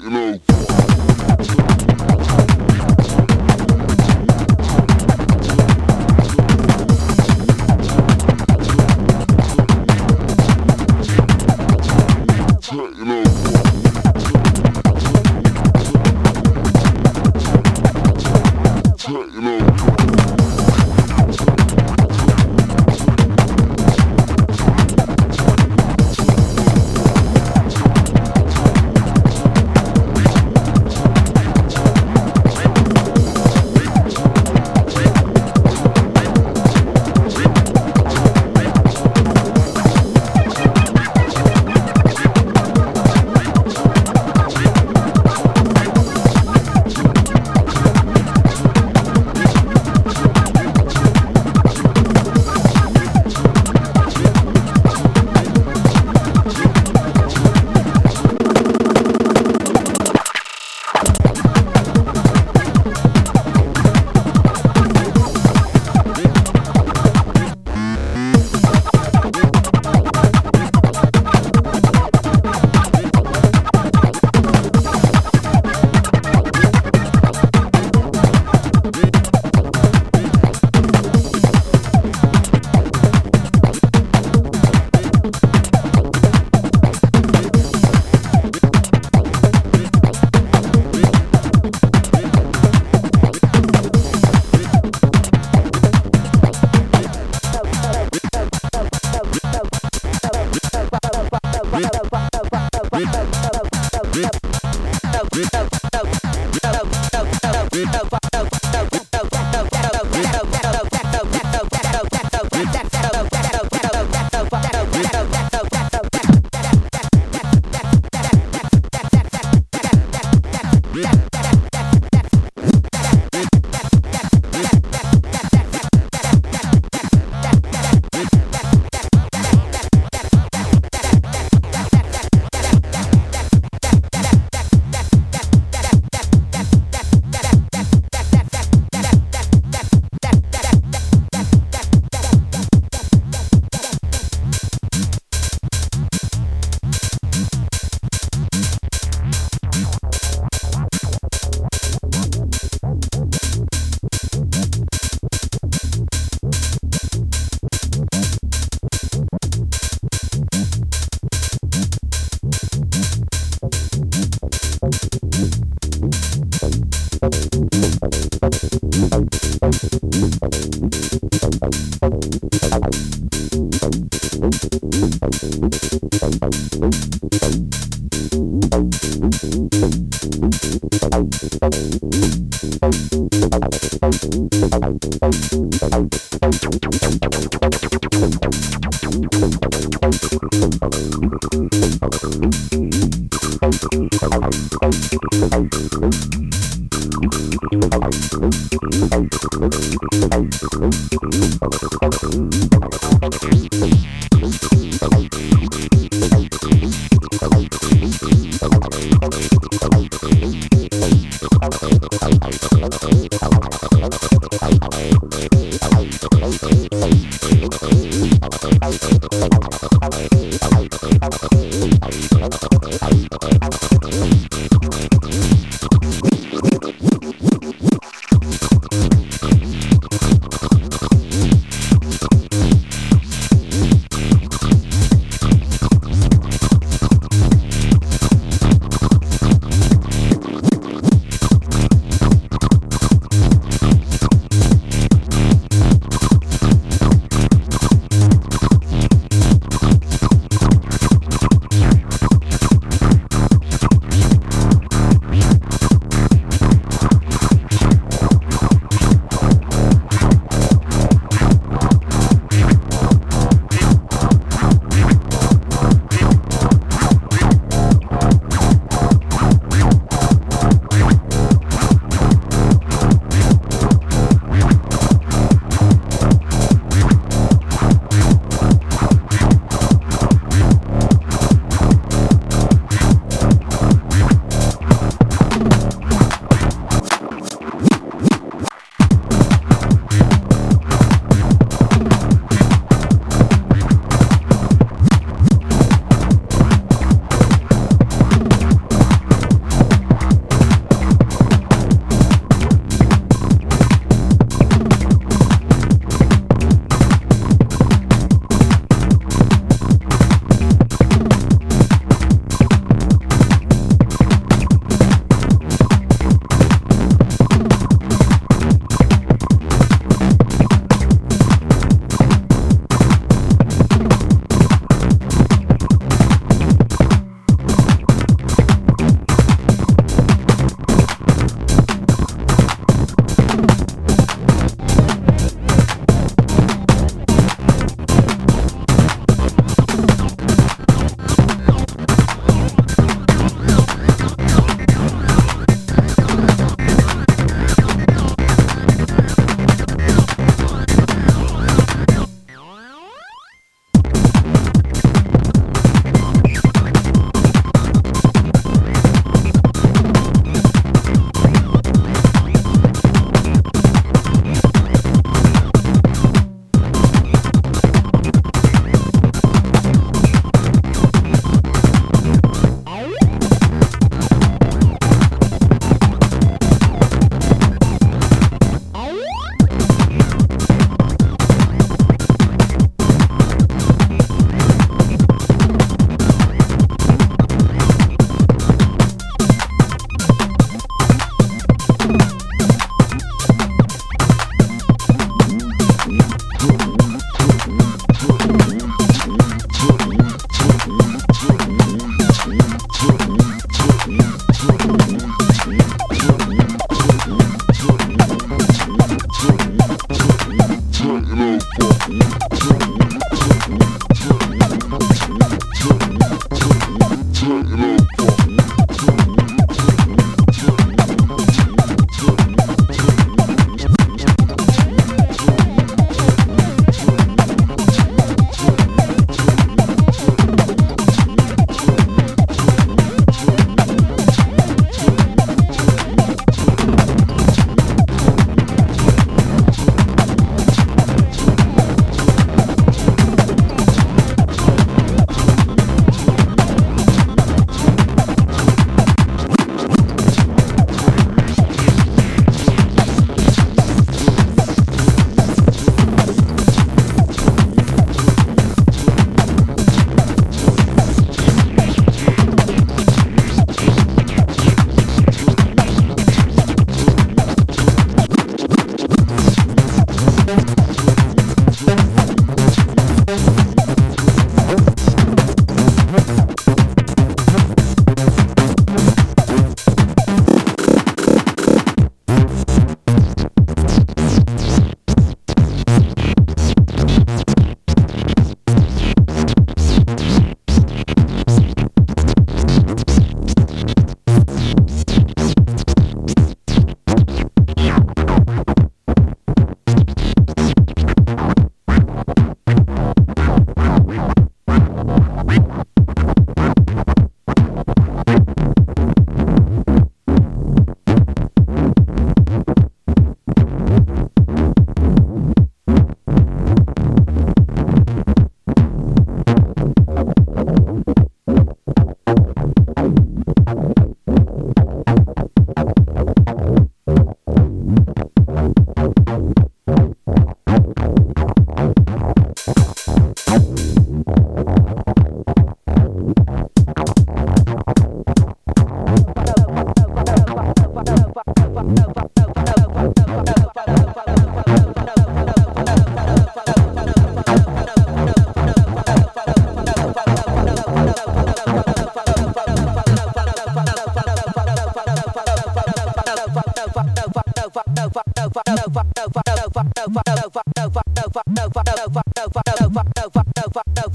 you know.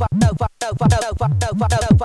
và đờ và đờ và đờ và đờ và đờ và